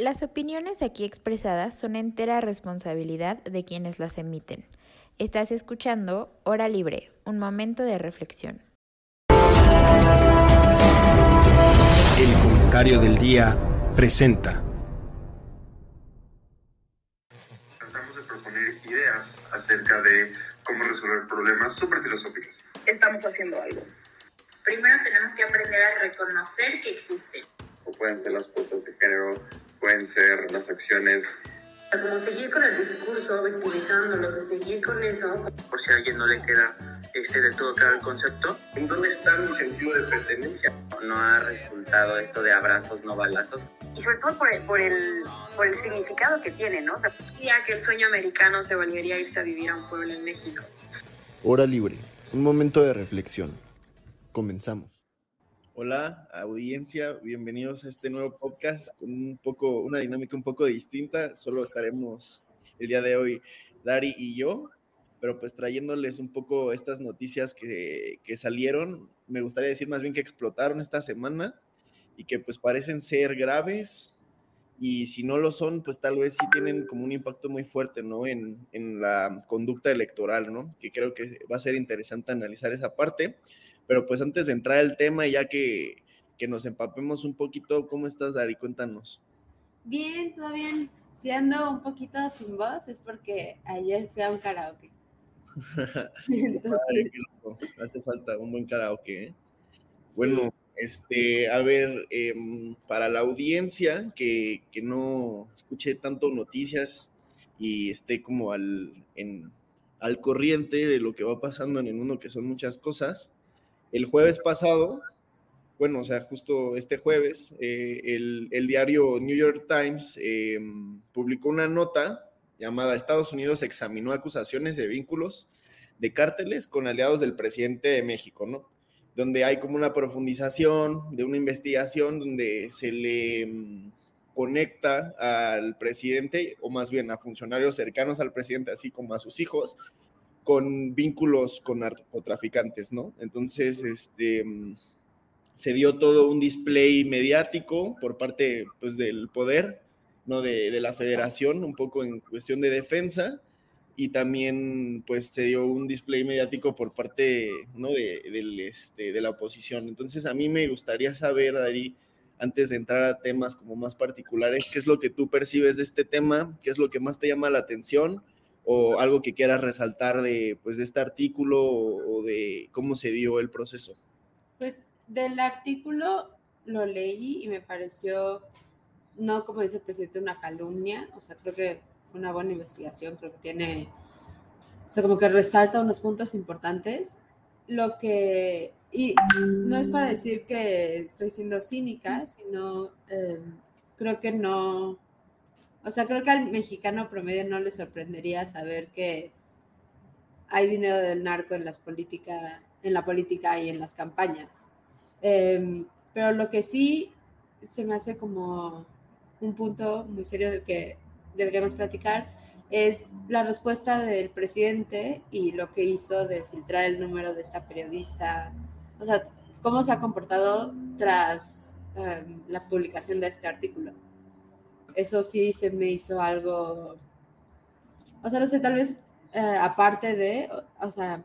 Las opiniones aquí expresadas son entera responsabilidad de quienes las emiten. Estás escuchando Hora Libre, un momento de reflexión. El comentario del día presenta. Tratamos de proponer ideas acerca de cómo resolver problemas súper filosóficos. Estamos haciendo algo. Primero tenemos que aprender a reconocer que existen. O pueden ser las cuotas de género, pueden ser las acciones. Como seguir con el discurso, victimizándolo, de seguir con eso. Por si a alguien no le queda este de todo claro el concepto. ¿En dónde está mi sentido de pertenencia? No ha resultado esto de abrazos, no balazos. Y sobre todo por el, por el, por el significado que tiene, ¿no? Ya que el sueño americano se volvería a irse a vivir a un pueblo en México. Hora libre, un momento de reflexión. Comenzamos. Hola, audiencia, bienvenidos a este nuevo podcast con un poco, una dinámica un poco distinta. Solo estaremos el día de hoy, Dari y yo, pero pues trayéndoles un poco estas noticias que, que salieron, me gustaría decir más bien que explotaron esta semana y que pues parecen ser graves y si no lo son, pues tal vez sí tienen como un impacto muy fuerte, ¿no? En, en la conducta electoral, ¿no? Que creo que va a ser interesante analizar esa parte. Pero pues antes de entrar al tema, ya que, que nos empapemos un poquito, ¿cómo estás, Dari? Cuéntanos. Bien, todo bien. Si ando un poquito sin voz es porque ayer fui a un karaoke. Entonces... Hace falta un buen karaoke. ¿eh? Bueno, este, a ver, eh, para la audiencia que, que, no escuche tanto noticias y esté como al, en, al corriente de lo que va pasando en el mundo, que son muchas cosas, el jueves pasado, bueno, o sea, justo este jueves, eh, el, diario New York Times eh, publicó una nota llamada Estados Unidos examinó acusaciones de vínculos de cárteles con aliados del presidente de México, ¿no? Donde hay como una profundización de una investigación donde se le um, conecta al presidente, o más bien a funcionarios cercanos al presidente, así como a sus hijos, con vínculos con narcotraficantes, ¿no? Entonces, este, se dio todo un display mediático por parte pues, del poder, ¿no? De, la federación, un poco en cuestión de defensa, y también pues se dio un display mediático por parte, ¿no? De, de, este, de la oposición. Entonces, a mí me gustaría saber, Dari, antes de entrar a temas como más particulares, ¿qué es lo que tú percibes de este tema? ¿Qué es lo que más te llama la atención? O algo que quieras resaltar de, pues, de este artículo o, o, de cómo se dio el proceso. Pues del artículo lo leí y me pareció, no como dice el presidente, una calumnia, o sea, creo que fue una buena investigación, creo que tiene, o sea, como que resalta unos puntos importantes. Lo que, y no es para decir que estoy siendo cínica, sino eh, creo que no, o sea, creo que al mexicano promedio no le sorprendería saber que hay dinero del narco en las políticas, en la política y en las campañas. Eh, pero lo que sí se me hace como un punto muy serio del que deberíamos platicar es la respuesta del presidente y lo que hizo de filtrar el número de esta periodista, o sea, cómo se ha comportado tras um, la publicación de este artículo eso sí se me hizo algo, o sea, no sé, tal vez eh, aparte de, o sea,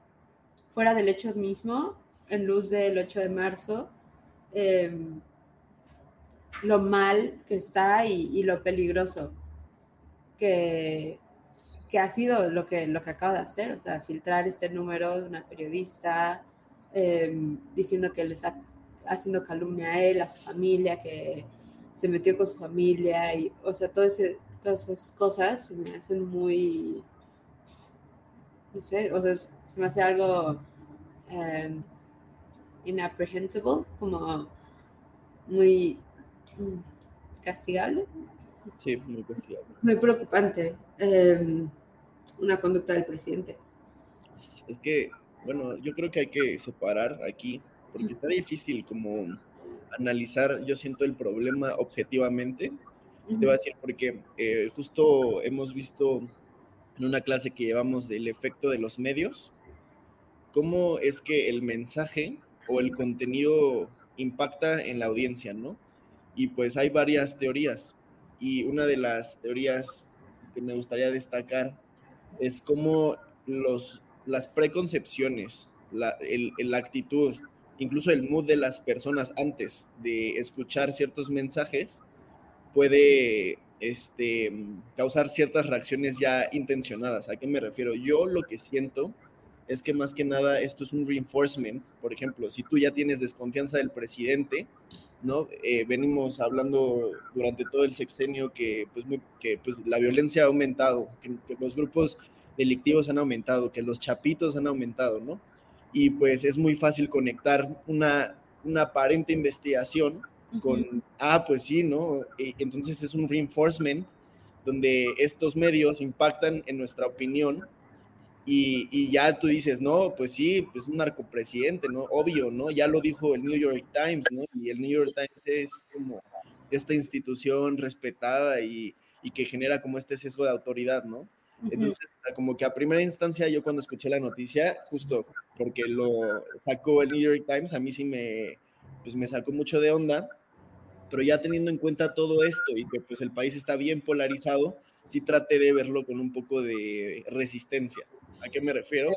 fuera del hecho mismo, en luz del 8 de marzo, eh, lo mal que está y, y lo peligroso que, que, ha sido lo que, lo que acaba de hacer, o sea, filtrar este número de una periodista eh, diciendo que le está haciendo calumnia a él, a su familia, que se metió con su familia y, o sea, todo ese, todas esas cosas se me hacen muy, no sé, o sea, se me hace algo um, inapprehensible, como muy castigable. Sí, muy castigable. Muy preocupante um, una conducta del presidente. Es que, bueno, yo creo que hay que separar aquí, porque está difícil como analizar, yo siento el problema objetivamente. Uh -huh. Te voy a decir porque eh, justo hemos visto en una clase que llevamos del efecto de los medios, cómo es que el mensaje o el contenido impacta en la audiencia, ¿no? Y pues hay varias teorías. y una de las teorías que me gustaría destacar es cómo los, las preconcepciones, la, la actitud, incluso el mood de las personas antes de escuchar ciertos mensajes puede este, causar ciertas reacciones ya intencionadas. ¿A qué me refiero? Yo lo que siento es que más que nada esto es un reinforcement. Por ejemplo, si tú ya tienes desconfianza del presidente, ¿no? Eh, venimos hablando durante todo el sexenio que, pues, que pues, la violencia ha aumentado, que, los grupos delictivos han aumentado, que los chapitos han aumentado, ¿no? Y pues es muy fácil conectar una, una aparente investigación con, ah, pues sí, ¿no? Y entonces es un reinforcement donde estos medios impactan en nuestra opinión y, ya tú dices, no, pues sí, pues un narcopresidente, ¿no? Obvio, ¿no? Ya lo dijo el New York Times, ¿no? Y el New York Times es como esta institución respetada y, y que genera como este sesgo de autoridad, ¿no? Entonces, como que a primera instancia yo cuando escuché la noticia, justo porque lo sacó el New York Times, a mí sí me, pues me sacó mucho de onda, pero ya teniendo en cuenta todo esto y que pues el país está bien polarizado, sí traté de verlo con un poco de resistencia. ¿A qué me refiero?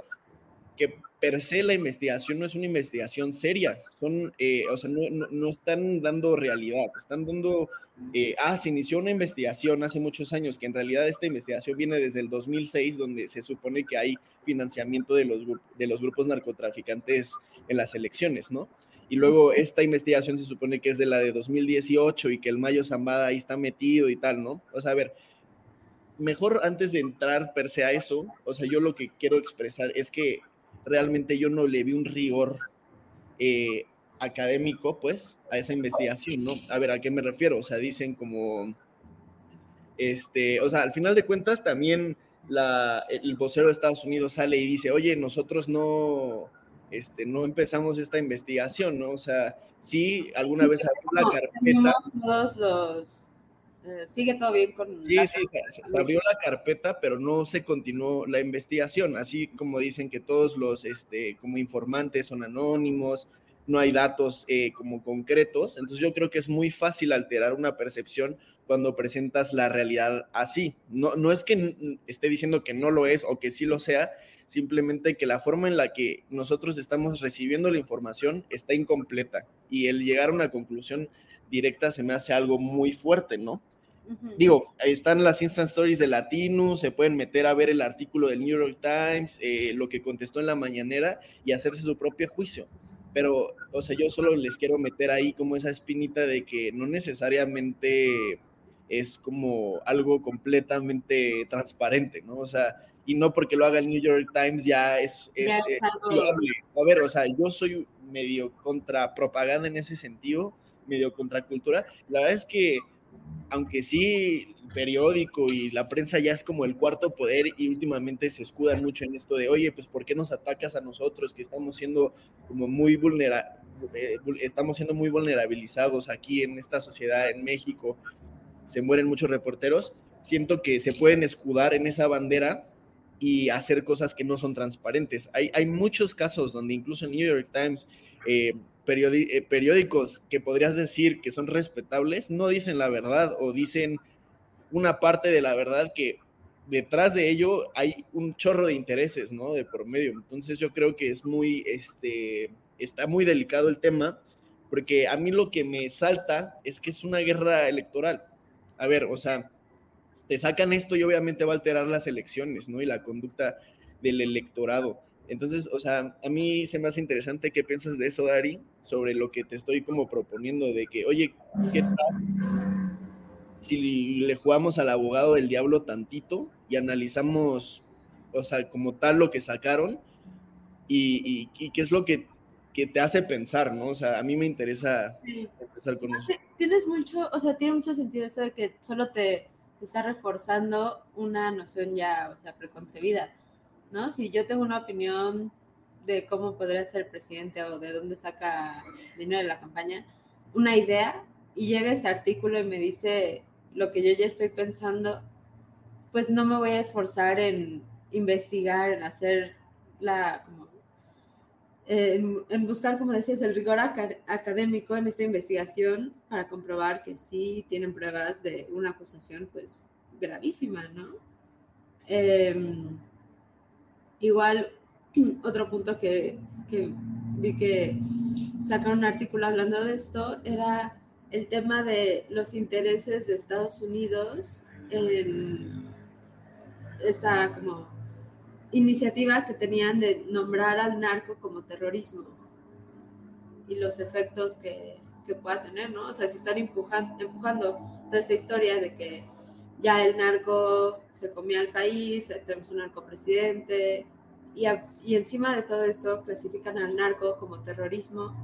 Que per se la investigación no es una investigación seria, son, eh, o sea, no, no, están dando realidad, están dando, eh, ah, se inició una investigación hace muchos años, que en realidad esta investigación viene desde el 2006, donde se supone que hay financiamiento de los, de los grupos narcotraficantes en las elecciones, ¿no? Y luego esta investigación se supone que es de la de 2018 y que el Mayo Zambada ahí está metido y tal, ¿no? O sea, a ver, mejor antes de entrar per se a eso, o sea, yo lo que quiero expresar es que realmente yo no le vi un rigor eh, académico, pues, a esa investigación, ¿no? A ver, ¿a qué me refiero? O sea, dicen como, este, o sea, al final de cuentas también la, el vocero de Estados Unidos sale y dice, oye, nosotros no, este, no empezamos esta investigación, ¿no? O sea, sí, alguna vez abrió la carpeta. Todos los sigue todo bien con... Sí, sí, se, abrió la carpeta, pero no se continuó la investigación, así como dicen que todos los este, como informantes son anónimos, no hay datos eh, como concretos, entonces yo creo que es muy fácil alterar una percepción cuando presentas la realidad así. No, no es que esté diciendo que no lo es o que sí lo sea, simplemente que la forma en la que nosotros estamos recibiendo la información está incompleta y el llegar a una conclusión directa se me hace algo muy fuerte, ¿no? Digo, ahí están las instant stories de Latino, se pueden meter a ver el artículo del New York Times, eh, lo que contestó en la mañanera y hacerse su propio juicio. Pero, o sea, yo solo les quiero meter ahí como esa espinita de que no necesariamente es como algo completamente transparente, ¿no? O sea, y no porque lo haga el New York Times ya es, es, eh, A ver, o sea, yo soy medio contra propaganda en ese sentido, medio contra cultura. La verdad es que aunque sí el periódico y la prensa ya es como el cuarto poder y últimamente se escudan mucho en esto de, oye, pues ¿por qué nos atacas a nosotros que estamos siendo como muy vulnera eh, estamos siendo muy vulnerabilizados aquí en esta sociedad en México? Se mueren muchos reporteros. Siento que se pueden escudar en esa bandera y hacer cosas que no son transparentes. Hay, hay muchos casos donde incluso el New York Times eh, periódicos que podrías decir que son respetables no dicen la verdad o dicen una parte de la verdad que detrás de ello hay un chorro de intereses, ¿no? De por medio. Entonces yo creo que es muy, este, está muy delicado el tema, porque a mí lo que me salta es que es una guerra electoral. A ver, o sea, te sacan esto y obviamente va a alterar las elecciones, ¿no? Y la conducta del electorado. Entonces, o sea, a mí se me hace interesante qué piensas de eso, Dari, sobre lo que te estoy como proponiendo, de que, oye, ¿qué tal si le jugamos al abogado del diablo tantito y analizamos, o sea, como tal lo que sacaron y, qué es lo que, te hace pensar, ¿no? O sea, a mí me interesa empezar con eso. Tienes mucho, o sea, tiene mucho sentido esto de que solo te está reforzando una noción ya, o sea, preconcebida ¿no? Si yo tengo una opinión de cómo podría ser presidente o de dónde saca dinero de la campaña, una idea, y llega este artículo y me dice lo que yo ya estoy pensando, pues no me voy a esforzar en investigar, en hacer la, en, buscar, como decías, el rigor académico en esta investigación para comprobar que sí tienen pruebas de una acusación, pues, gravísima, ¿no? Em, igual, otro punto que, que vi que sacaron un artículo hablando de esto era el tema de los intereses de Estados Unidos en esta como iniciativa que tenían de nombrar al narco como terrorismo y los efectos que, que pueda tener, ¿no? O sea, si están empujando, empujando toda esta historia de que ya el narco se comía al país, tenemos un narco presidente, y, y encima de todo eso clasifican al narco como terrorismo,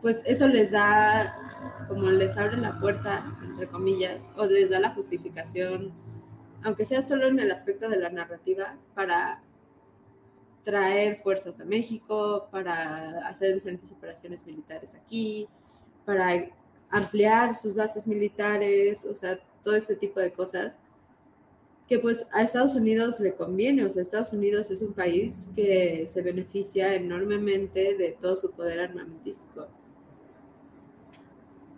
pues eso les da, como les abre la puerta, entre comillas, o les da la justificación aunque sea solo en el aspecto de la narrativa, para traer fuerzas a México, para hacer diferentes operaciones militares aquí, para ampliar sus bases militares, o sea, todo ese tipo de cosas que pues a Estados Unidos le conviene, o sea, Estados Unidos es un país que se beneficia enormemente de todo su poder armamentístico.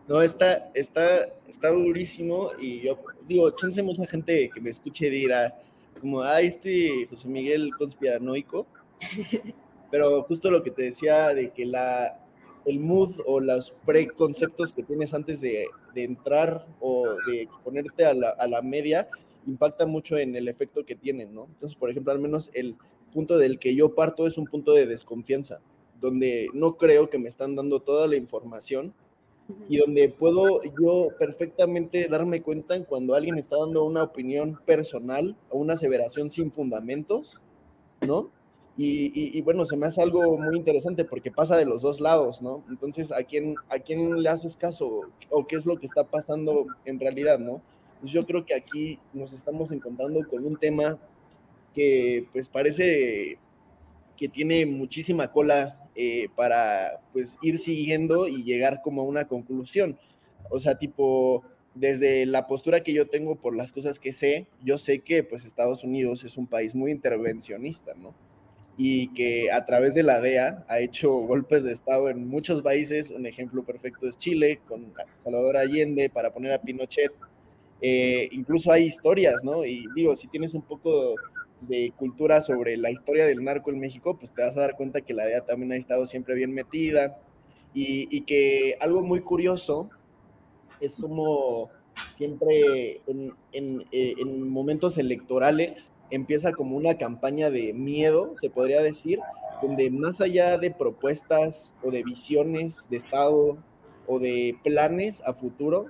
No, está, está, está durísimo y yo digo, chance mucha gente que me escuche dirá como, ah, este José Miguel conspiranoico, pero justo lo que te decía de que la, el mood o los preconceptos que tienes antes de, de entrar o de exponerte a la, a la, media impacta mucho en el efecto que tienen, ¿no? Entonces, por ejemplo, al menos el punto del que yo parto es un punto de desconfianza, donde no creo que me están dando toda la información y donde puedo yo perfectamente darme cuenta en cuando alguien está dando una opinión personal o una aseveración sin fundamentos, ¿no? Y, y, bueno, se me hace algo muy interesante porque pasa de los dos lados, ¿no? Entonces, ¿a quién, ¿a quién le haces caso o qué es lo que está pasando en realidad, ¿no? Pues yo creo que aquí nos estamos encontrando con un tema que pues parece que tiene muchísima cola eh, para pues ir siguiendo y llegar como a una conclusión. O sea, tipo, desde la postura que yo tengo por las cosas que sé, yo sé que pues Estados Unidos es un país muy intervencionista, ¿no? Y que a través de la DEA ha hecho golpes de Estado en muchos países. Un ejemplo perfecto es Chile, con Salvador Allende, para poner a Pinochet. Eh, incluso hay historias, ¿no? Y digo, si tienes un poco de cultura sobre la historia del narco en México, pues te vas a dar cuenta que la DEA también ha estado siempre bien metida y, que algo muy curioso es como siempre en, en, eh, en, momentos electorales empieza como una campaña de miedo, se podría decir, donde más allá de propuestas o de visiones de Estado o de planes a futuro,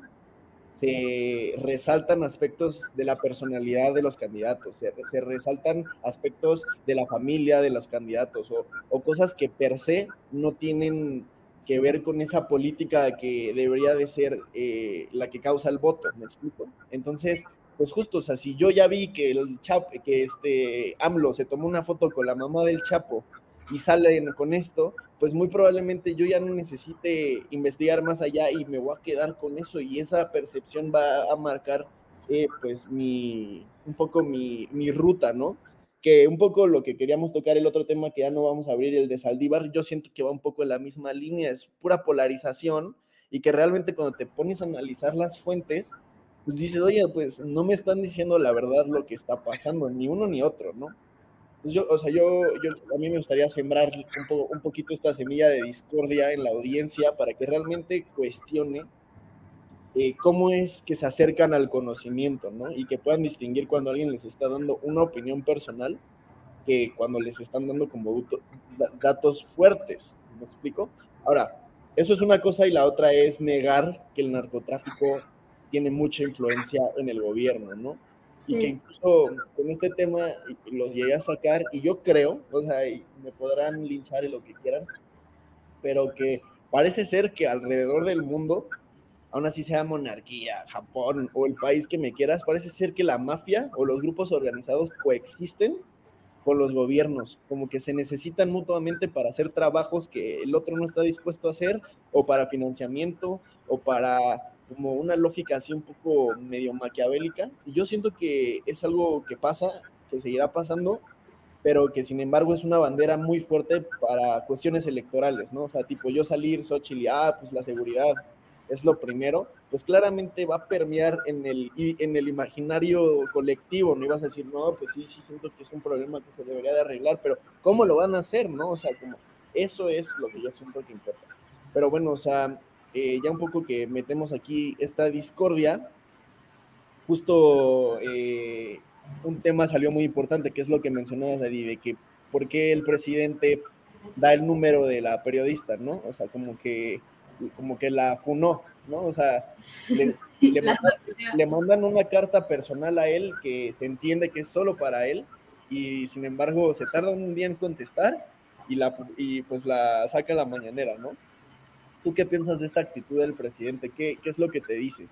se resaltan aspectos de la personalidad de los candidatos, se, resaltan aspectos de la familia de los candidatos o, cosas que per se no tienen que ver con esa política que debería de ser eh, la que causa el voto, ¿me explico? Entonces, pues justo, o sea, si yo ya vi que el Chapo, que este AMLO se tomó una foto con la mamá del Chapo y salen con esto, pues muy probablemente yo ya no necesite investigar más allá y me voy a quedar con eso y esa percepción va a marcar eh, pues mi, un poco mi, mi, ruta, ¿no? Que un poco lo que queríamos tocar, el otro tema que ya no vamos a abrir, el de Saldívar, yo siento que va un poco en la misma línea, es pura polarización y que realmente cuando te pones a analizar las fuentes, pues dices, oye, pues no me están diciendo la verdad lo que está pasando, ni uno ni otro, ¿no? Pues yo, o sea, yo, yo, a mí me gustaría sembrar un, un poquito esta semilla de discordia en la audiencia para que realmente cuestione eh, cómo es que se acercan al conocimiento, ¿no? Y que puedan distinguir cuando alguien les está dando una opinión personal que cuando les están dando como datos fuertes. ¿Me explico? Ahora, eso es una cosa y la otra es negar que el narcotráfico tiene mucha influencia en el gobierno, ¿no? y que incluso con este tema los llegué a sacar y yo creo, o sea, me podrán linchar y lo que quieran, pero que parece ser que alrededor del mundo, aún así sea monarquía, Japón o el país que me quieras, parece ser que la mafia o los grupos organizados coexisten con los gobiernos, como que se necesitan mutuamente para hacer trabajos que el otro no está dispuesto a hacer, o para financiamiento, o para como una lógica así un poco medio maquiavélica. Y yo siento que es algo que pasa, que seguirá pasando, pero que sin embargo es una bandera muy fuerte para cuestiones electorales, ¿no? O sea, tipo yo salir, Xochitl, ah, pues la seguridad es lo primero, pues claramente va a permear en el, en el imaginario colectivo, no ibas a decir, no, pues sí, sí siento que es un problema que se debería de arreglar, pero ¿cómo lo van a hacer, no? O sea, como eso es lo que yo siento que importa. Pero bueno, o sea, eh, ya un poco que metemos aquí esta discordia, justo eh, un tema salió muy importante, que es lo que mencionabas, Ari, de que por qué el presidente da el número de la periodista, ¿no? O sea, como que, como que la funó, ¿no? O sea, le, le, mandan, una carta personal a él que se entiende que es solo para él y sin embargo se tarda un día en contestar y, la, y pues la saca a la mañanera, ¿no? ¿Tú qué piensas de esta actitud del presidente? ¿Qué, qué es lo que te dice?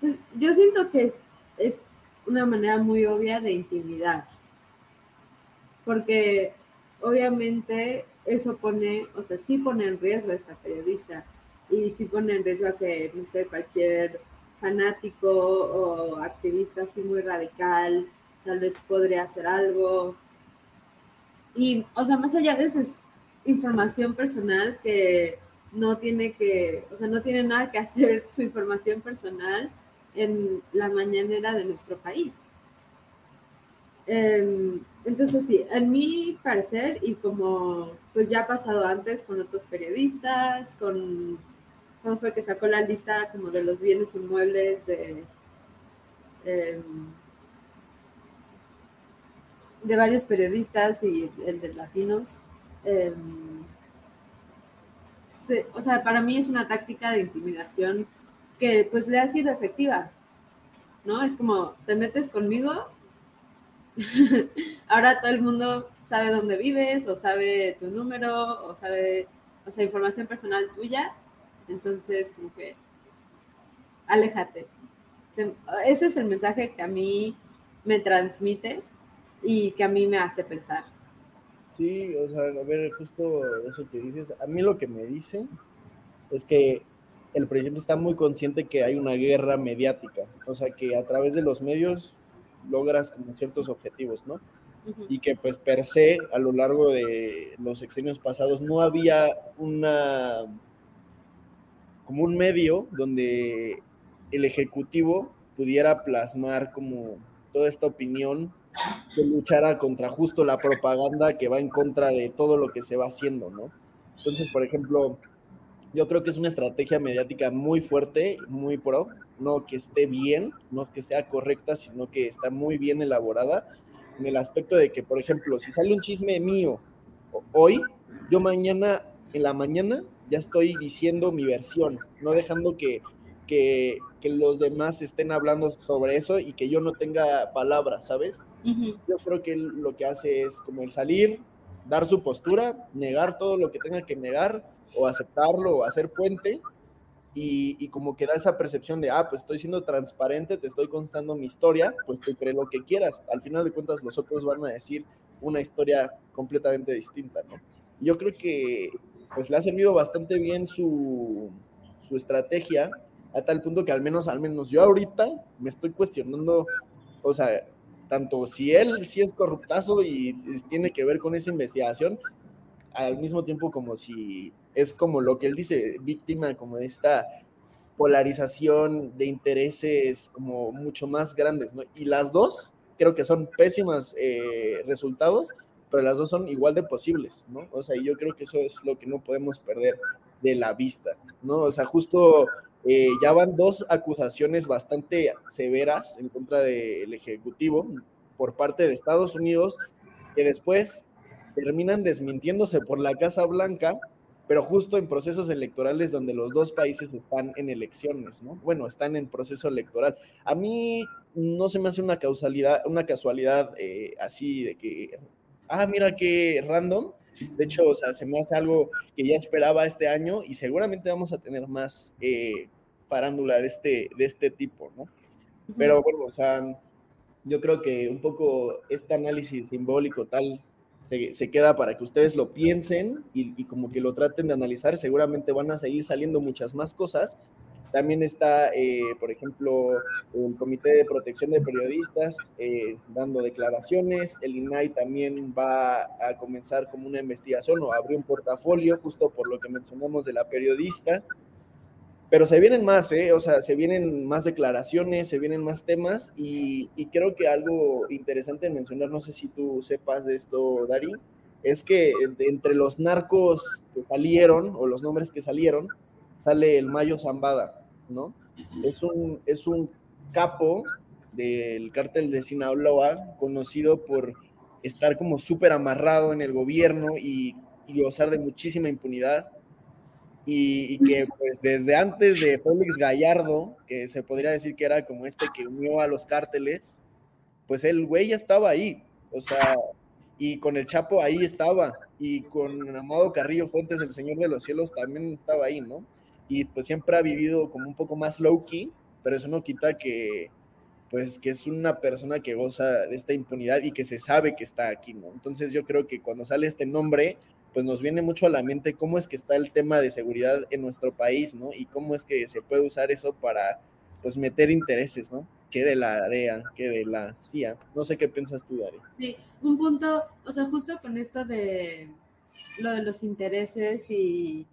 Pues yo siento que es, es una manera muy obvia de intimidar. Porque obviamente eso pone, o sea, sí pone en riesgo a esta periodista y sí pone en riesgo a que, no sé, cualquier fanático o activista así muy radical tal vez podría hacer algo. Y, o sea, más allá de eso es información personal que no tiene que, o sea, no tiene nada que hacer su información personal en la mañanera de nuestro país. Em, entonces, sí, en mi parecer, y como pues ya ha pasado antes con otros periodistas, con cuando fue que sacó la lista como de los bienes inmuebles de, em, de varios periodistas y el de latinos. Em, o sea, para mí es una táctica de intimidación que pues le ha sido efectiva, ¿no? Es como, te metes conmigo, ahora todo el mundo sabe dónde vives, o sabe tu número, o sabe, o sea, información personal tuya, entonces como que, aléjate. ese es el mensaje que a mí me transmite y que a mí me hace pensar. Sí, o sea, a ver, justo eso que dices, a mí lo que me dice es que el presidente está muy consciente que hay una guerra mediática, o sea, que a través de los medios logras como ciertos objetivos, ¿no? Y que pues per se a lo largo de los sexenios pasados no había una como un medio donde el ejecutivo pudiera plasmar como toda esta opinión que luchara contra justo la propaganda que va en contra de todo lo que se va haciendo, ¿no? Entonces, por ejemplo, yo creo que es una estrategia mediática muy fuerte, muy pro, no que esté bien, no que sea correcta, sino que está muy bien elaborada en el aspecto de que, por ejemplo, si sale un chisme mío hoy, yo mañana, en la mañana, ya estoy diciendo mi versión, no dejando que, que, que los demás estén hablando sobre eso y que yo no tenga palabras, ¿sabes? Yo creo que lo que hace es como el salir, dar su postura, negar todo lo que tenga que negar, o aceptarlo o hacer puente y, como que da esa percepción de, ah, pues estoy siendo transparente, te estoy contando mi historia, pues tú crees lo que quieras. Al final de cuentas, los otros van a decir una historia completamente distinta, ¿no? Yo creo que pues le ha servido bastante bien su, su estrategia a tal punto que al menos, al menos yo ahorita me estoy cuestionando, o sea, tanto si él sí es corruptazo y tiene que ver con esa investigación, al mismo tiempo como si es como lo que él dice, víctima como de esta polarización de intereses como mucho más grandes, ¿no? Y las dos creo que son pésimas eh, resultados, pero las dos son igual de posibles, ¿no? O sea, yo creo que eso es lo que no podemos perder de la vista, ¿no? O sea, justo eh, ya van dos acusaciones bastante severas en contra del Ejecutivo por parte de Estados Unidos, que después terminan desmintiéndose por la Casa Blanca, pero justo en procesos electorales donde los dos países están en elecciones, ¿no? Bueno, están en proceso electoral. A mí no se me hace una causalidad, una casualidad eh, así de que, ah, mira qué random. De hecho, o sea, se me hace algo que ya esperaba este año y seguramente vamos a tener más eh, farándula de este, de este tipo, ¿no? Pero bueno, o sea, yo creo que un poco este análisis simbólico tal se, queda para que ustedes lo piensen y, como que lo traten de analizar. Seguramente van a seguir saliendo muchas más cosas, También está, eh, por ejemplo, el Comité de Protección de Periodistas eh, dando declaraciones. El INAI también va a comenzar como una investigación o abrir un portafolio, justo por lo que mencionamos de la periodista. Pero se vienen más, ¿eh? O sea, se vienen más declaraciones, se vienen más temas y, y creo que algo interesante de mencionar, no sé si tú sepas de esto, Dari, es que entre los narcos que salieron o los nombres que salieron, sale el Mayo Zambada ¿no? Es un, es un capo del cártel de Sinaloa, conocido por estar como súper amarrado en el gobierno y, gozar de muchísima impunidad. Y, que pues desde antes de Félix Gallardo, que se podría decir que era como este que unió a los cárteles, pues el güey ya estaba ahí, o sea, y con el Chapo ahí estaba, y con Amado Carrillo Fuentes, el Señor de los Cielos, también estaba ahí, ¿no? y pues siempre ha vivido como un poco más low key, pero eso no quita que pues que es una persona que goza de esta impunidad y que se sabe que está aquí, ¿no? Entonces yo creo que cuando sale este nombre, pues nos viene mucho a la mente cómo es que está el tema de seguridad en nuestro país, ¿no? Y cómo es que se puede usar eso para pues meter intereses, ¿no? Que de la DEA, que de la CIA. No sé qué piensas tú, Dari. Sí, un punto, o sea, justo con esto de lo de los intereses y,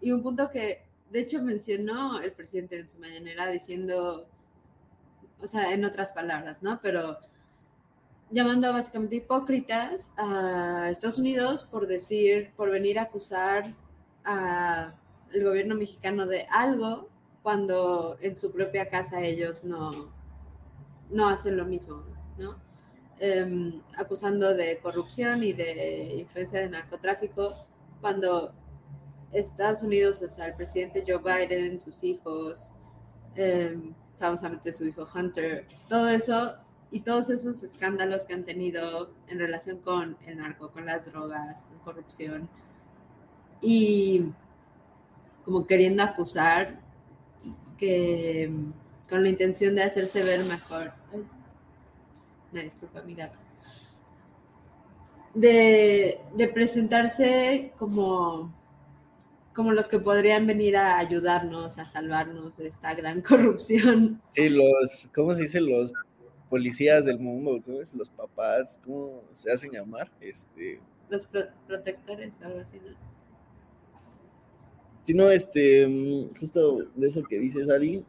y un punto que de hecho, mencionó el presidente en su mañanera diciendo, o sea, en otras palabras, ¿no? Pero llamando básicamente hipócritas a Estados Unidos por decir, por venir a acusar al gobierno mexicano de algo cuando en su propia casa ellos no, no hacen lo mismo, ¿no? Em, acusando de corrupción y de influencia de narcotráfico cuando Estados Unidos, o sea, presidente Joe Biden, sus hijos, em, famosamente su hijo Hunter, todo eso y todos esos escándalos que han tenido en relación con el narco, con las drogas, con corrupción y como queriendo acusar que con la intención de hacerse ver mejor. Disculpa, mi gato. De, de presentarse como como los que podrían venir a ayudarnos, a salvarnos de esta gran corrupción. Sí, los, ¿cómo se dice? Los policías del mundo, ¿cómo es? Los papás, ¿cómo se hacen llamar? Este... Los protectores, algo así, ¿no? Sí, no, este, mm, justo de eso que dices, Ari,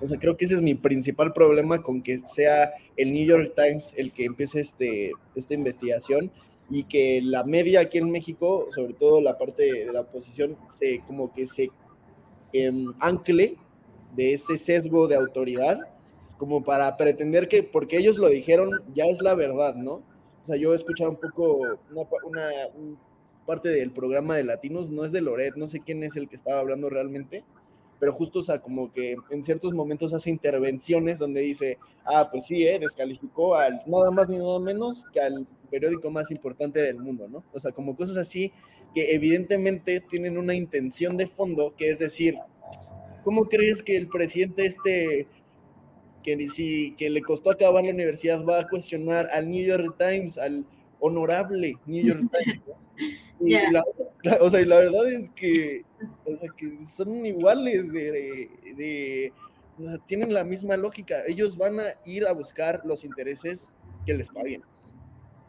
o sea, creo que ese es mi principal problema con que sea el New York Times el que empiece este, esta investigación y que la media aquí en México, sobre todo la parte de la oposición, se como que se em, ancle de ese sesgo de autoridad, como para pretender que porque ellos lo dijeron ya es la verdad, ¿no? O sea, yo he escuchado un poco una, una parte del programa de Latinos, no es de Loret, no sé quién es el que estaba hablando realmente, pero justo, o sea, como que en ciertos momentos hace intervenciones donde dice, ah, pues sí, eh, descalificó al nada más ni nada menos que al periódico más importante del mundo, ¿no? O sea, como cosas así que evidentemente tienen una intención de fondo, que es decir, ¿cómo crees que el presidente este, que, si, que le costó acabar la universidad, va a cuestionar al New York Times, al honorable New York Times? Y la, o sea, y la verdad es que, o sea, que son iguales de, de, tienen la misma lógica. Ellos van a ir a buscar los intereses que les paguen.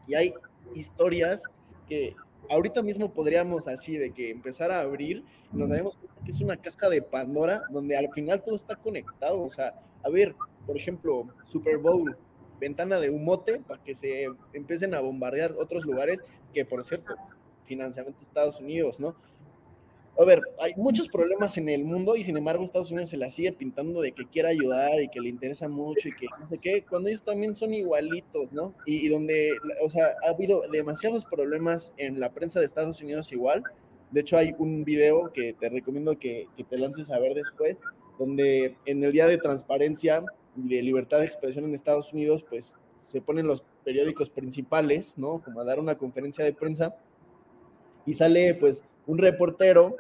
Y hay historias que ahorita mismo podríamos así de que empezar a abrir, nos daremos cuenta que es una caja de Pandora donde al final todo está conectado. O sea, a ver, por ejemplo, Super Bowl, ventana de humote para que se empiecen a bombardear otros lugares que, por cierto, financiamiento de Estados Unidos, ¿no? A ver, hay muchos problemas en el mundo y sin embargo Estados Unidos se la sigue pintando de que quiere ayudar y que le interesa mucho y que no sé qué, cuando ellos también son igualitos, ¿no? Y, donde, o sea, ha habido demasiados problemas en la prensa de Estados Unidos igual. De hecho, hay un video que te recomiendo que, que te lances a ver después, donde en el Día de Transparencia y de Libertad de Expresión en Estados Unidos, pues se ponen los periódicos principales, ¿no? Como a dar una conferencia de prensa y sale pues un reportero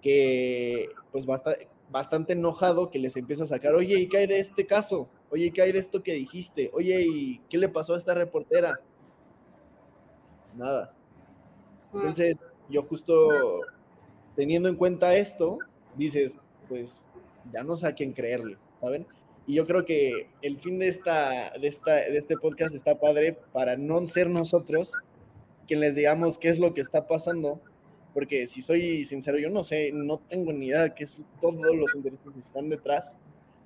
que pues bastante, bastante enojado que les empieza a sacar, oye, ¿y qué hay de este caso? Oye, ¿qué hay de esto que dijiste? Oye, ¿y qué le pasó a esta reportera? Nada. Entonces, yo justo teniendo en cuenta esto, dices, pues ya no sé a quién creerle, ¿saben? Y yo creo que el fin de, esta, de, esta, de este podcast está padre para no ser nosotros quien les digamos qué es lo que está pasando, porque si soy sincero, yo no sé, no tengo ni idea de qué es todos los intereses que están detrás,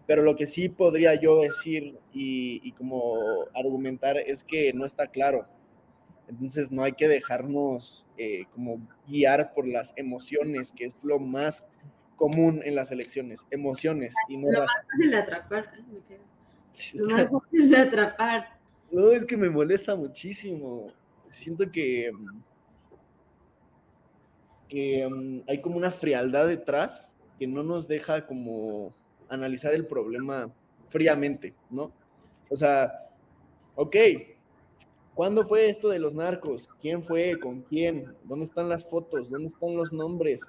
pero lo que sí podría yo decir y, como argumentar es que no está claro. Entonces no hay que dejarnos eh, como guiar por las emociones, que es lo más común en las elecciones, emociones y no Lo más fácil de atrapar. Lo más fácil de atrapar. No, es que me molesta muchísimo. Siento que, que mm, hay como una frialdad detrás que no nos deja como analizar el problema fríamente, ¿no? O sea, ok, ¿cuándo fue esto de los narcos? ¿Quién fue? ¿Con quién? ¿Dónde están las fotos? ¿Dónde están los nombres?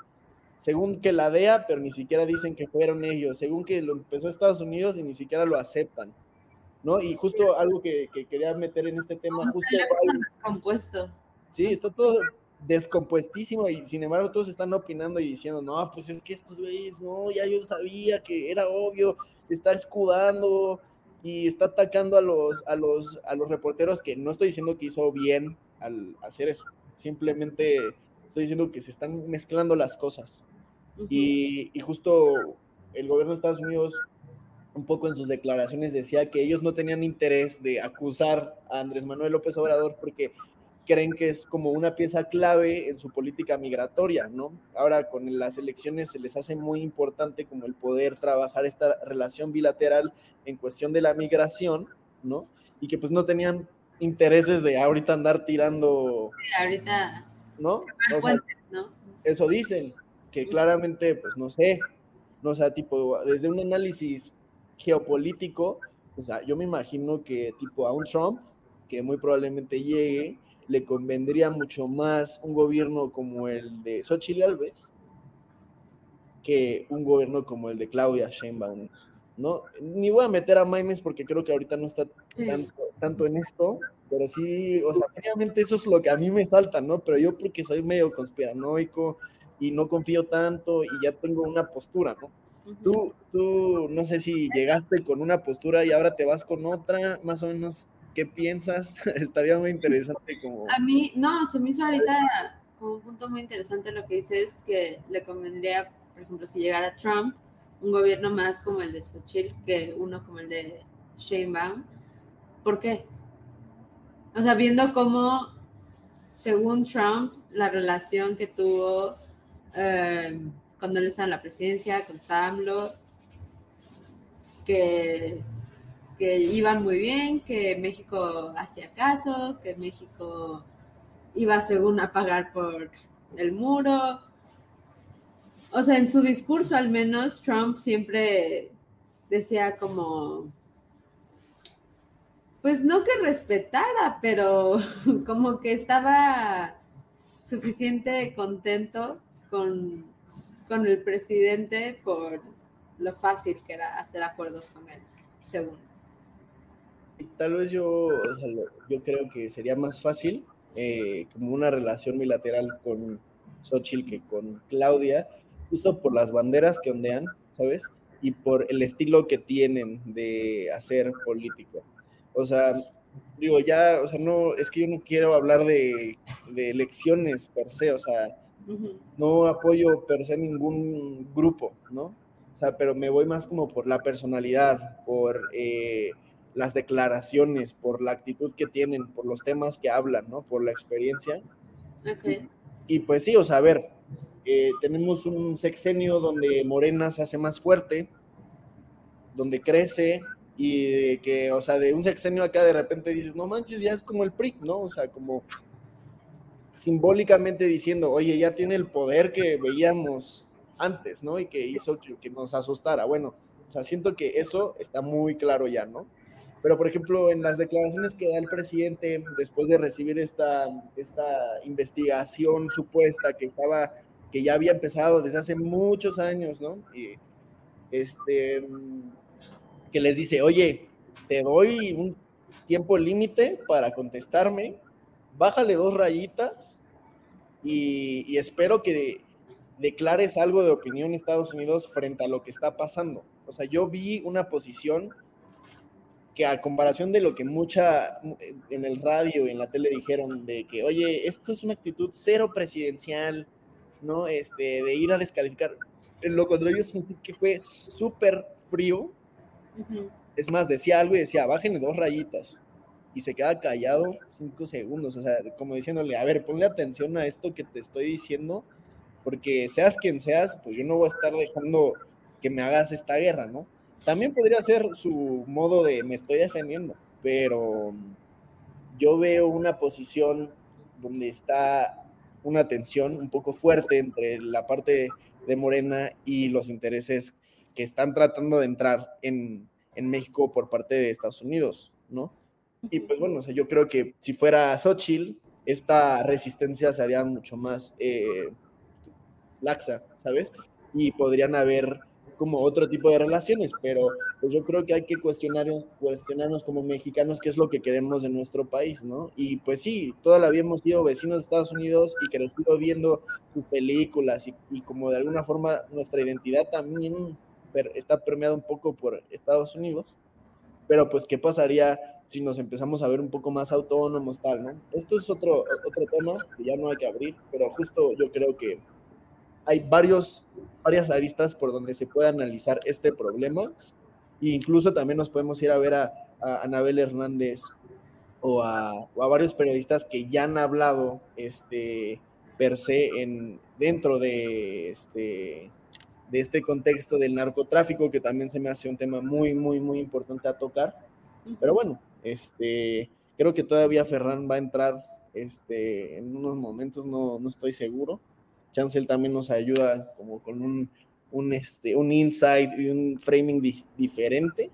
Según que la DEA, pero ni siquiera dicen que fueron ellos. Según que lo empezó Estados Unidos y ni siquiera lo aceptan. ¿No? Y justo algo que, que quería meter en este tema, Como justo descompuesto. Sí, está todo descompuestísimo y sin embargo todos están opinando y diciendo, no, pues es que estos güeyes, no, ya yo sabía que era obvio, se está escudando y está atacando a los, a los, a los reporteros que no estoy diciendo que hizo bien al hacer eso, simplemente estoy diciendo que se están mezclando las cosas. Y, y justo el gobierno de Estados Unidos, un poco en sus declaraciones, decía que ellos no tenían interés de acusar a Andrés Manuel López Obrador porque creen que es como una pieza clave en su política migratoria, ¿no? Ahora con las elecciones se les hace muy importante como el poder trabajar esta relación bilateral en cuestión de la migración, ¿no? Y que pues no tenían intereses de ahorita andar tirando, Sí, ahorita, ¿no? Eso dicen, que claramente, pues no sé, no o sea, tipo, desde un análisis geopolítico, o sea, yo me imagino que tipo a un Trump, que muy probablemente llegue, le convendría mucho más un gobierno como el de Xochitl Alves que un gobierno como el de Claudia Sheinbaum, ¿no? Ni voy a meter a Maimes porque creo que ahorita no está Sí. tanto, tanto en esto, pero sí, o sea, fríamente eso es lo que a mí me salta, ¿no? Pero yo porque soy medio conspiranoico y no confío tanto y ya tengo una postura, ¿no? Tú, tú, no sé si llegaste con una postura y ahora te vas con otra, más o menos, ¿qué piensas? Estaría muy interesante como... A mí, no, se me hizo ahorita como un punto muy interesante lo que dices, que le convendría, por ejemplo, si llegara Trump, un gobierno más como el de Xochitl que uno como el de Sheinbaum. ¿Por qué? O sea, viendo cómo, según Trump, la relación que tuvo eh, cuando él estaba en la presidencia, con AMLO, que, que iban muy bien, que México hacía caso, que México iba según a pagar por el muro. O sea, en su discurso al menos Trump siempre decía como, pues no que respetara, pero como que estaba suficiente contento con, con el presidente por lo fácil que era hacer acuerdos con él, según. Tal vez yo, yo creo que sería más fácil eh, como una relación bilateral con Xochitl que con Claudia, justo por las banderas que ondean, ¿sabes? Y por el estilo que tienen de hacer político. O sea, digo, ya, o sea, no, es que yo no quiero hablar de, de elecciones per se, o sea, no apoyo per se ningún grupo, ¿no? O sea, pero me voy más como por la personalidad, por eh, las declaraciones, por la actitud que tienen, por los temas que hablan, ¿no? Por la experiencia. Ok. Y pues sí, o sea, a ver, eh, tenemos un sexenio donde Morena se hace más fuerte, donde crece y que, o sea, de un sexenio acá de repente dices, no manches, ya es como el PRI, ¿no? O sea, como simbólicamente diciendo, oye, ya tiene el poder que veíamos antes, ¿no? Y que hizo que, que nos asustara. Bueno, o sea, siento que eso está muy claro ya, ¿no? Pero, por ejemplo, en las declaraciones que da el presidente después de recibir esta, esta investigación supuesta que estaba, que ya había empezado desde hace muchos años, ¿no? Y este, que les dice, oye, te doy un tiempo límite para contestarme, bájale dos rayitas y, espero que declares algo de opinión Estados Unidos frente a lo que está pasando. O sea, yo vi una posición que a comparación de lo que mucha en el radio y en la tele dijeron de que, oye, esto es una actitud cero presidencial, ¿no? Este, de ir a descalificar. Lo contrario, sentí que fue súper frío. Es más, decía algo y decía, bájenle dos rayitas. Y se queda callado cinco segundos, o sea, como diciéndole, a ver, ponle atención a esto que te estoy diciendo, porque seas quien seas, pues yo no voy a estar dejando que me hagas esta guerra, ¿no? También podría ser su modo de me estoy defendiendo, pero yo veo una posición donde está una tensión un poco fuerte entre la parte de Morena y los intereses que están tratando de entrar en, México por parte de Estados Unidos, ¿no? Y pues bueno, o sea, yo creo que si fuera Xochitl, esta resistencia sería mucho más eh, laxa, ¿sabes? Y podrían haber como otro tipo de relaciones, pero pues yo creo que hay que cuestionarnos, cuestionarnos como mexicanos qué es lo que queremos de nuestro país, ¿no? Y pues sí, toda la vida hemos sido vecinos de Estados Unidos y crecido viendo sus películas y, y como de alguna forma nuestra identidad también está permeada un poco por Estados Unidos, pero pues qué pasaría si nos empezamos a ver un poco más autónomos, tal, ¿no? Esto es otro, otro tema que ya no hay que abrir, pero justo yo creo que hay varios, varias aristas por donde se puede analizar este problema. E incluso también nos podemos ir a ver a, Anabel Hernández o a, varios periodistas que ya han hablado este, per se en, dentro de este, de este contexto del narcotráfico, que también se me hace un tema muy, muy, muy importante a tocar. Pero bueno, este, creo que todavía Ferran va a entrar este, en unos momentos, no, no estoy seguro. Chancel también nos ayuda como con un, un, este, un insight y un framing diferente,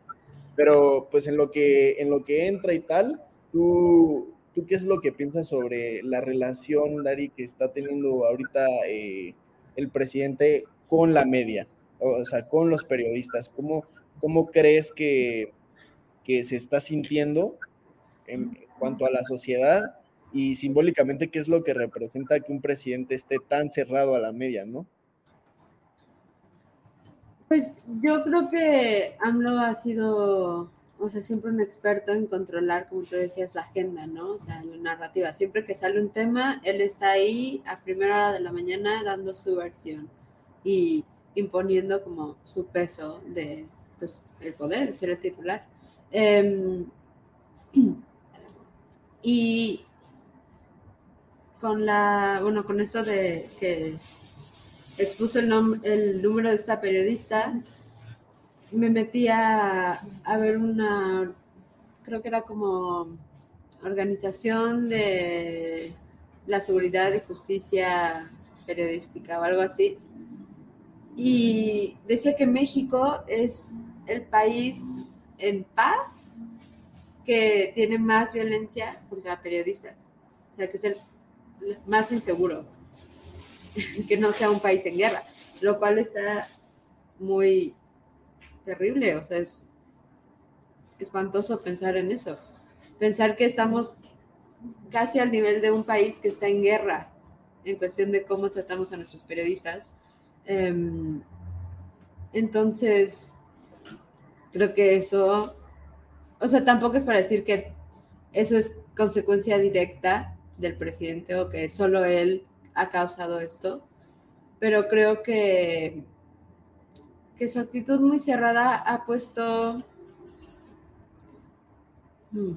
pero pues en lo, que, en lo que entra y tal, ¿tú, ¿tú qué es lo que piensas sobre la relación, Dari, que está teniendo ahorita eh, el presidente con la media, o sea, con los periodistas? ¿Cómo, cómo crees que, que se está sintiendo en cuanto a la sociedad y simbólicamente qué es lo que representa que un presidente esté tan cerrado a la media, ¿no? Pues yo creo que AMLO ha sido, o sea, siempre un experto en controlar, como tú decías, la agenda, ¿no? O sea, la narrativa. Siempre que sale un tema, él está ahí a primera hora de la mañana dando su versión y imponiendo como su peso de, pues, el poder, de ser el titular. Em, y con la, bueno, con esto de que expuso el, el número de esta periodista, me metí a, a ver una, creo que era como organización de la seguridad y justicia periodística o algo así. Y decía que México es el país en paz que tiene más violencia contra periodistas. O sea, que es el más inseguro que no sea un país en guerra, lo cual está muy terrible, o sea, es espantoso pensar en eso, pensar que estamos casi al nivel de un país que está en guerra en cuestión de cómo tratamos a nuestros periodistas. Em, entonces, creo que eso, o sea, tampoco es para decir que eso es consecuencia directa del presidente o que solo él ha causado esto, pero creo que, que su actitud muy cerrada ha puesto... Hmm,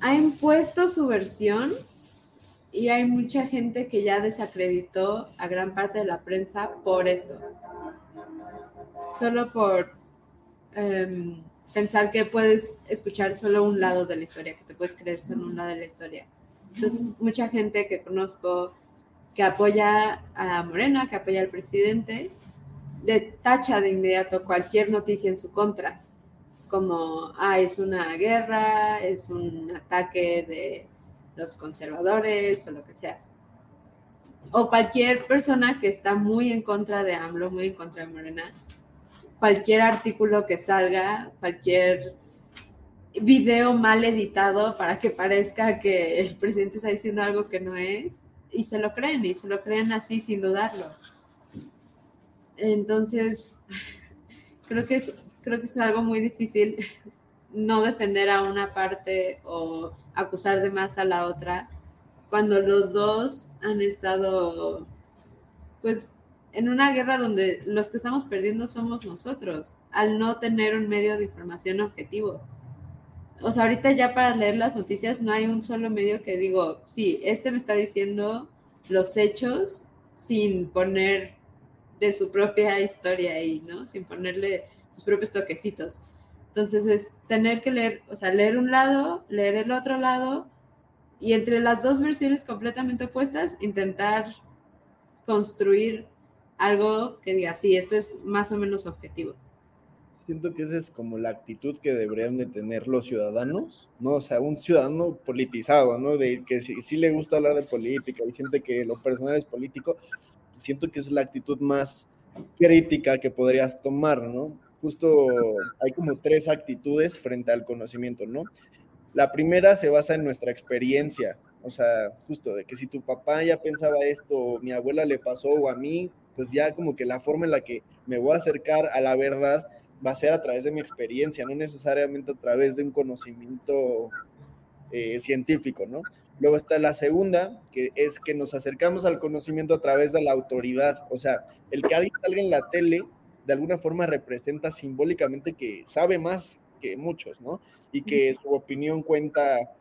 ha impuesto su versión y hay mucha gente que ya desacreditó a gran parte de la prensa por esto. Solo por em, pensar que puedes escuchar solo un lado de la historia, que te puedes creer solo un lado de la historia. Entonces, mucha gente que conozco que apoya a Morena, que apoya al presidente, de tacha de inmediato cualquier noticia en su contra, como, ah, es una guerra, es un ataque de los conservadores o lo que sea. O cualquier persona que está muy en contra de AMLO, muy en contra de Morena, cualquier artículo que salga, cualquier video mal editado para que parezca que el presidente está diciendo algo que no es, y se lo creen, y se lo creen así sin dudarlo. Entonces, creo que es, creo que es algo muy difícil no defender a una parte o acusar de más a la otra cuando los dos han estado, pues, en una guerra donde los que estamos perdiendo somos nosotros, al no tener un medio de información objetivo. O sea, ahorita ya para leer las noticias no hay un solo medio que digo, sí, este me está diciendo los hechos sin poner de su propia historia ahí, ¿no? Sin ponerle sus propios toquecitos. Entonces es tener que leer, o sea, leer un lado, leer el otro lado y entre las dos versiones completamente opuestas intentar construir algo que diga, sí, esto es más o menos objetivo. Siento que esa es como la actitud que deberían de tener los ciudadanos, ¿no? O sea, un ciudadano politizado, ¿no? De que si, si le gusta hablar de política y siente que lo personal es político, siento que es la actitud más crítica que podrías tomar, ¿no? Justo hay como tres actitudes frente al conocimiento, ¿no? La primera se basa en nuestra experiencia, o sea, justo de que si tu papá ya pensaba esto, mi abuela le pasó o a mí, pues ya como que la forma en la que me voy a acercar a la verdad va a ser a través de mi experiencia, no necesariamente a través de un conocimiento eh, científico, ¿no? Luego está la segunda, que es que nos acercamos al conocimiento a través de la autoridad. O sea, el que alguien salga en la tele, de alguna forma representa simbólicamente que sabe más que muchos, ¿no? Y que su opinión cuenta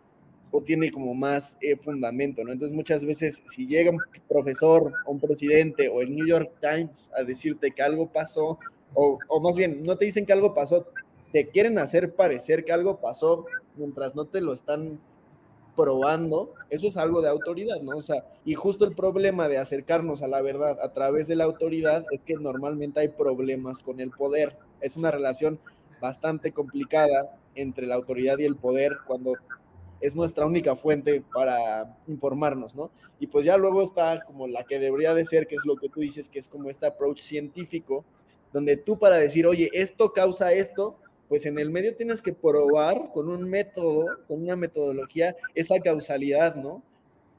o tiene como más eh, fundamento, ¿no? Entonces muchas veces si llega un profesor o un presidente o el New York Times a decirte que algo pasó, o, o más bien, no te dicen que algo pasó, te quieren hacer parecer que algo pasó mientras no te lo están probando, eso es algo de autoridad, ¿no? O sea, y justo el problema de acercarnos a la verdad a través de la autoridad es que normalmente hay problemas con el poder. Es una relación bastante complicada entre la autoridad y el poder cuando es nuestra única fuente para informarnos, ¿no? Y pues ya luego está como la que debería de ser, que es lo que tú dices, que es como este approach científico, donde tú para decir, oye, esto causa esto, pues en el medio tienes que probar con un método, con una metodología, esa causalidad, ¿no?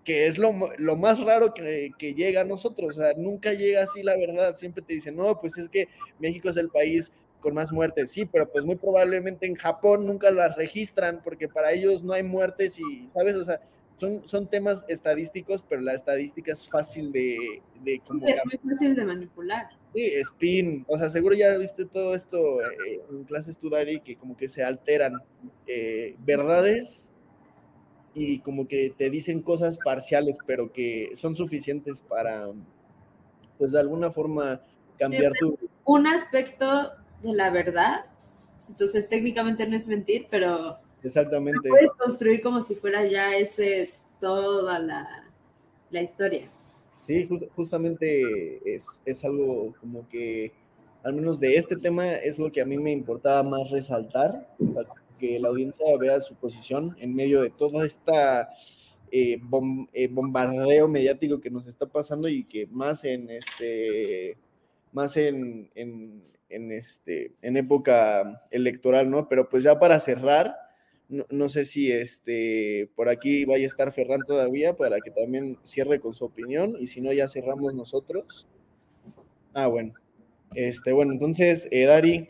Que es lo, lo más raro que, que, llega a nosotros, o sea, nunca llega así la verdad, siempre te dicen, no, pues es que México es el país con más muertes, sí, pero pues muy probablemente en Japón nunca las registran porque para ellos no hay muertes y, ¿sabes? O sea, son, son temas estadísticos, pero la estadística es fácil de... de sí, es muy fácil de manipular. Sí, spin. O sea, seguro ya viste todo esto eh, en clases tú, Dari, que como que se alteran eh, verdades y como que te dicen cosas parciales, pero que son suficientes para, pues de alguna forma, cambiar tu... Un aspecto de la verdad, entonces técnicamente no es mentir, pero... Exactamente. Puedes construir como si fuera ya ese, toda la, la historia. Sí, justamente es, es, algo como que, al menos de este tema, es lo que a mí me importaba más resaltar, que la audiencia vea su posición en medio de toda esta eh, bom, eh, bombardeo mediático que nos está pasando y que más en este, más en, en, en, este, en época electoral, ¿no? Pero pues ya para cerrar, no, sé si este, por aquí vaya a estar Ferran todavía para que también cierre con su opinión y si no ya cerramos nosotros. Ah, bueno. Este, bueno, entonces, eh, Dari,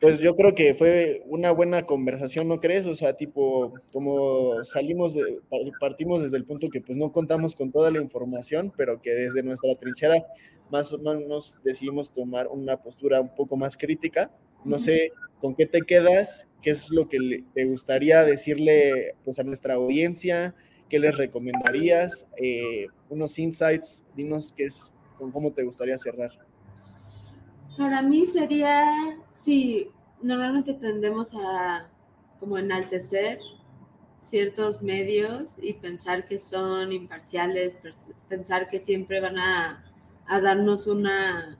pues yo creo que fue una buena conversación, ¿no crees? O sea, tipo, como salimos, de, partimos desde el punto que pues no contamos con toda la información, pero que desde nuestra trinchera más o menos decidimos tomar una postura un poco más crítica. No sé con qué te quedas, qué es lo que te gustaría decirle pues, a nuestra audiencia, qué les recomendarías, eh, unos insights, dinos qué es, con cómo te gustaría cerrar. Para mí sería, sí, normalmente tendemos a como enaltecer ciertos medios y pensar que son imparciales, pensar que siempre van a, a darnos una,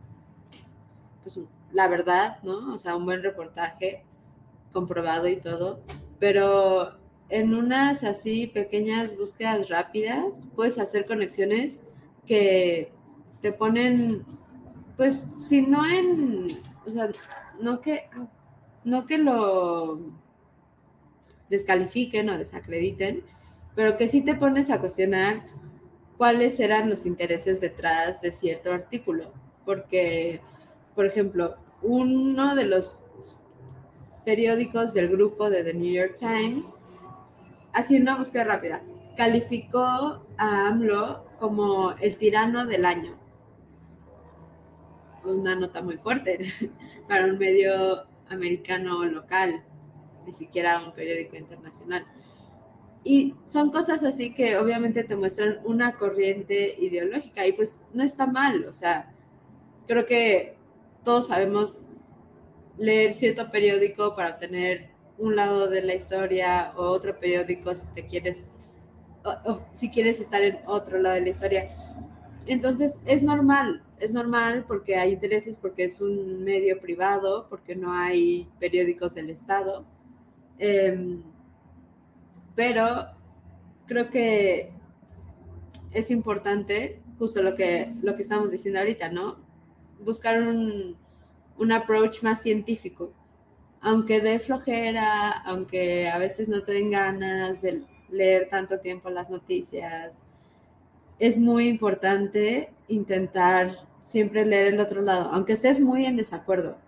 pues, la verdad, ¿no? O sea, un buen reportaje comprobado y todo, pero en unas así pequeñas búsquedas rápidas puedes hacer conexiones que te ponen, pues, si no en, o sea, no que, no que lo descalifiquen o desacrediten, pero que sí te pones a cuestionar cuáles eran los intereses detrás de cierto artículo. Porque, por ejemplo, uno de los periódicos del grupo de The New York Times, haciendo una búsqueda rápida, calificó a AMLO como el tirano del año. Una nota muy fuerte para un medio americano local, ni siquiera un periódico internacional. Y son cosas así que obviamente te muestran una corriente ideológica y pues no está mal, o sea, creo que todos sabemos leer cierto periódico para obtener un lado de la historia o otro periódico si te quieres, si quieres estar en otro lado de la historia. Entonces es normal, es normal porque hay intereses, porque es un medio privado, porque no hay periódicos del Estado. Em, pero creo que es importante, justo lo que, lo que estamos diciendo ahorita, ¿no? Buscar un, un approach más científico. Aunque dé flojera, aunque a veces no te den ganas de leer tanto tiempo las noticias, es muy importante intentar siempre leer el otro lado, aunque estés muy en desacuerdo,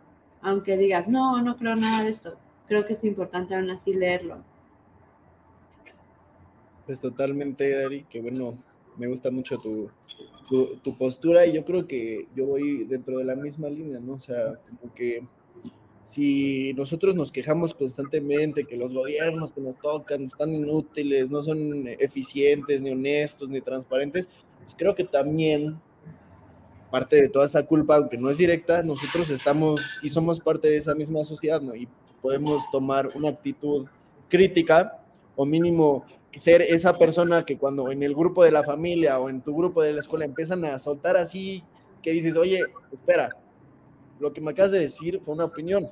aunque digas, no, no creo nada de esto, creo que es importante aún así leerlo. Pues totalmente, Dari, que bueno, me gusta mucho tu, tu, postura y yo creo que yo voy dentro de la misma línea, ¿no? O sea, como que si nosotros nos quejamos constantemente que los gobiernos que nos tocan están inútiles, no son eficientes, ni honestos, ni transparentes, pues creo que también parte de toda esa culpa, aunque no es directa, nosotros estamos y somos parte de esa misma sociedad, ¿no? Y podemos tomar una actitud crítica o mínimo ser esa persona que cuando en el grupo de la familia o en tu grupo de la escuela empiezan a soltar así, que dices, oye, espera, lo que me acabas de decir fue una opinión.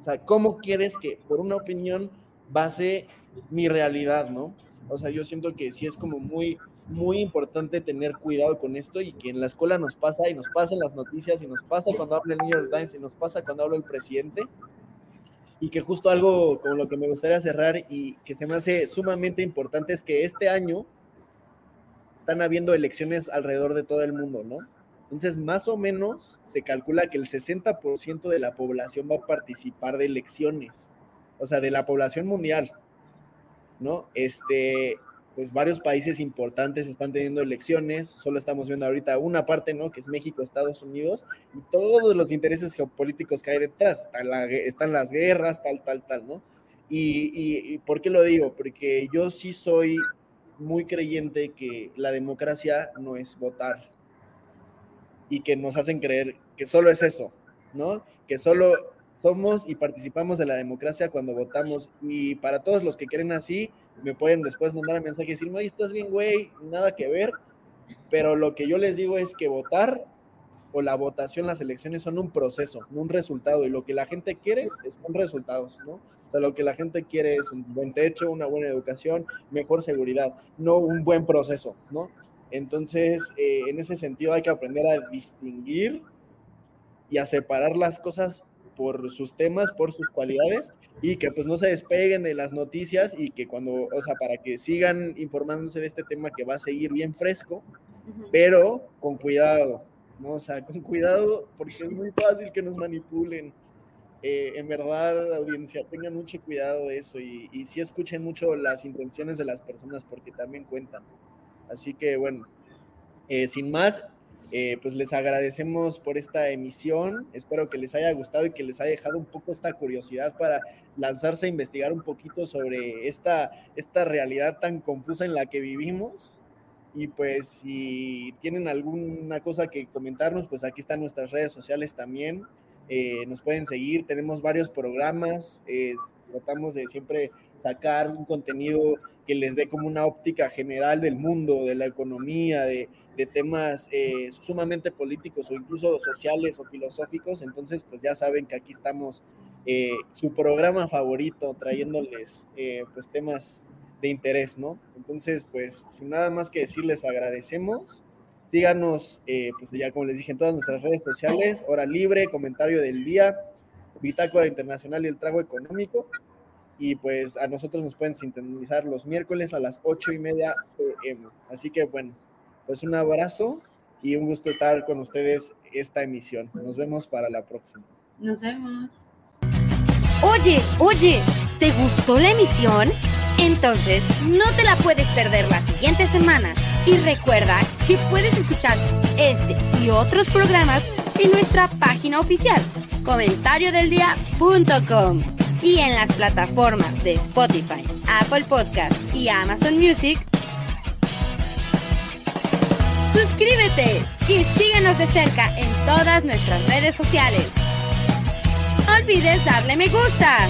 O sea, ¿cómo quieres que por una opinión base mi realidad, no? O sea, yo siento que sí es como muy, muy importante tener cuidado con esto y que en la escuela nos pasa y nos pasa las noticias y nos pasa cuando habla el New York Times y nos pasa cuando habla el presidente y que justo algo con lo que me gustaría cerrar y que se me hace sumamente importante es que este año están habiendo elecciones alrededor de todo el mundo, ¿no? Entonces, más o menos se calcula que el 60% de la población va a participar de elecciones, o sea, de la población mundial, ¿no? Este, pues varios países importantes están teniendo elecciones, solo estamos viendo ahorita una parte, ¿no? Que es México, Estados Unidos, y todos los intereses geopolíticos que hay detrás, están las guerras, tal, tal, tal, ¿no? Y, y, ¿por qué lo digo? Porque yo sí soy muy creyente que la democracia no es votar y que nos hacen creer que solo es eso, ¿no? Que solo somos y participamos de la democracia cuando votamos. Y para todos los que creen así, me pueden después mandar un mensaje y decirme, estás bien, güey, nada que ver. Pero lo que yo les digo es que votar o la votación, las elecciones son un proceso, no un resultado. Y lo que la gente quiere son resultados, ¿no? O sea, lo que la gente quiere es un buen techo, una buena educación, mejor seguridad, no un buen proceso, ¿no? Entonces, eh, en ese sentido hay que aprender a distinguir y a separar las cosas por sus temas, por sus cualidades y que pues no se despeguen de las noticias y que cuando, o sea, para que sigan informándose de este tema que va a seguir bien fresco, pero con cuidado, ¿no? O sea, con cuidado porque es muy fácil que nos manipulen. Eh, en verdad, audiencia, tengan mucho cuidado de eso y, y sí escuchen mucho las intenciones de las personas porque también cuentan. Así que bueno, eh, sin más, eh, pues les agradecemos por esta emisión. Espero que les haya gustado y que les haya dejado un poco esta curiosidad para lanzarse a investigar un poquito sobre esta, esta realidad tan confusa en la que vivimos. Y pues si tienen alguna cosa que comentarnos, pues aquí están nuestras redes sociales también. Eh, nos pueden seguir, tenemos varios programas, eh, tratamos de siempre sacar un contenido que les dé como una óptica general del mundo, de la economía, de, temas eh, sumamente políticos o incluso sociales o filosóficos. Entonces, pues ya saben que aquí estamos, su programa favorito, trayéndoles pues temas de interés, ¿no? Entonces, pues sin nada más que decirles, agradecemos Síganos, eh, pues ya como les dije, en todas nuestras redes sociales, Hora Libre, Comentario del Día, Bitácora Internacional y el Trago Económico. Y pues a nosotros nos pueden sintonizar los miércoles a las ocho y media pm. Así que bueno, Pues un abrazo y un gusto estar con ustedes esta emisión. Nos vemos para la próxima. Nos vemos. Oye, oye, ¿te gustó la emisión? Entonces, no te la puedes perder la siguiente semana. Y recuerda que puedes escuchar este y otros programas en nuestra página oficial, comentariodeldia.com y en las plataformas de Spotify, Apple Podcast y Amazon Music. Suscríbete y síguenos de cerca en todas nuestras redes sociales. No olvides darle me gusta.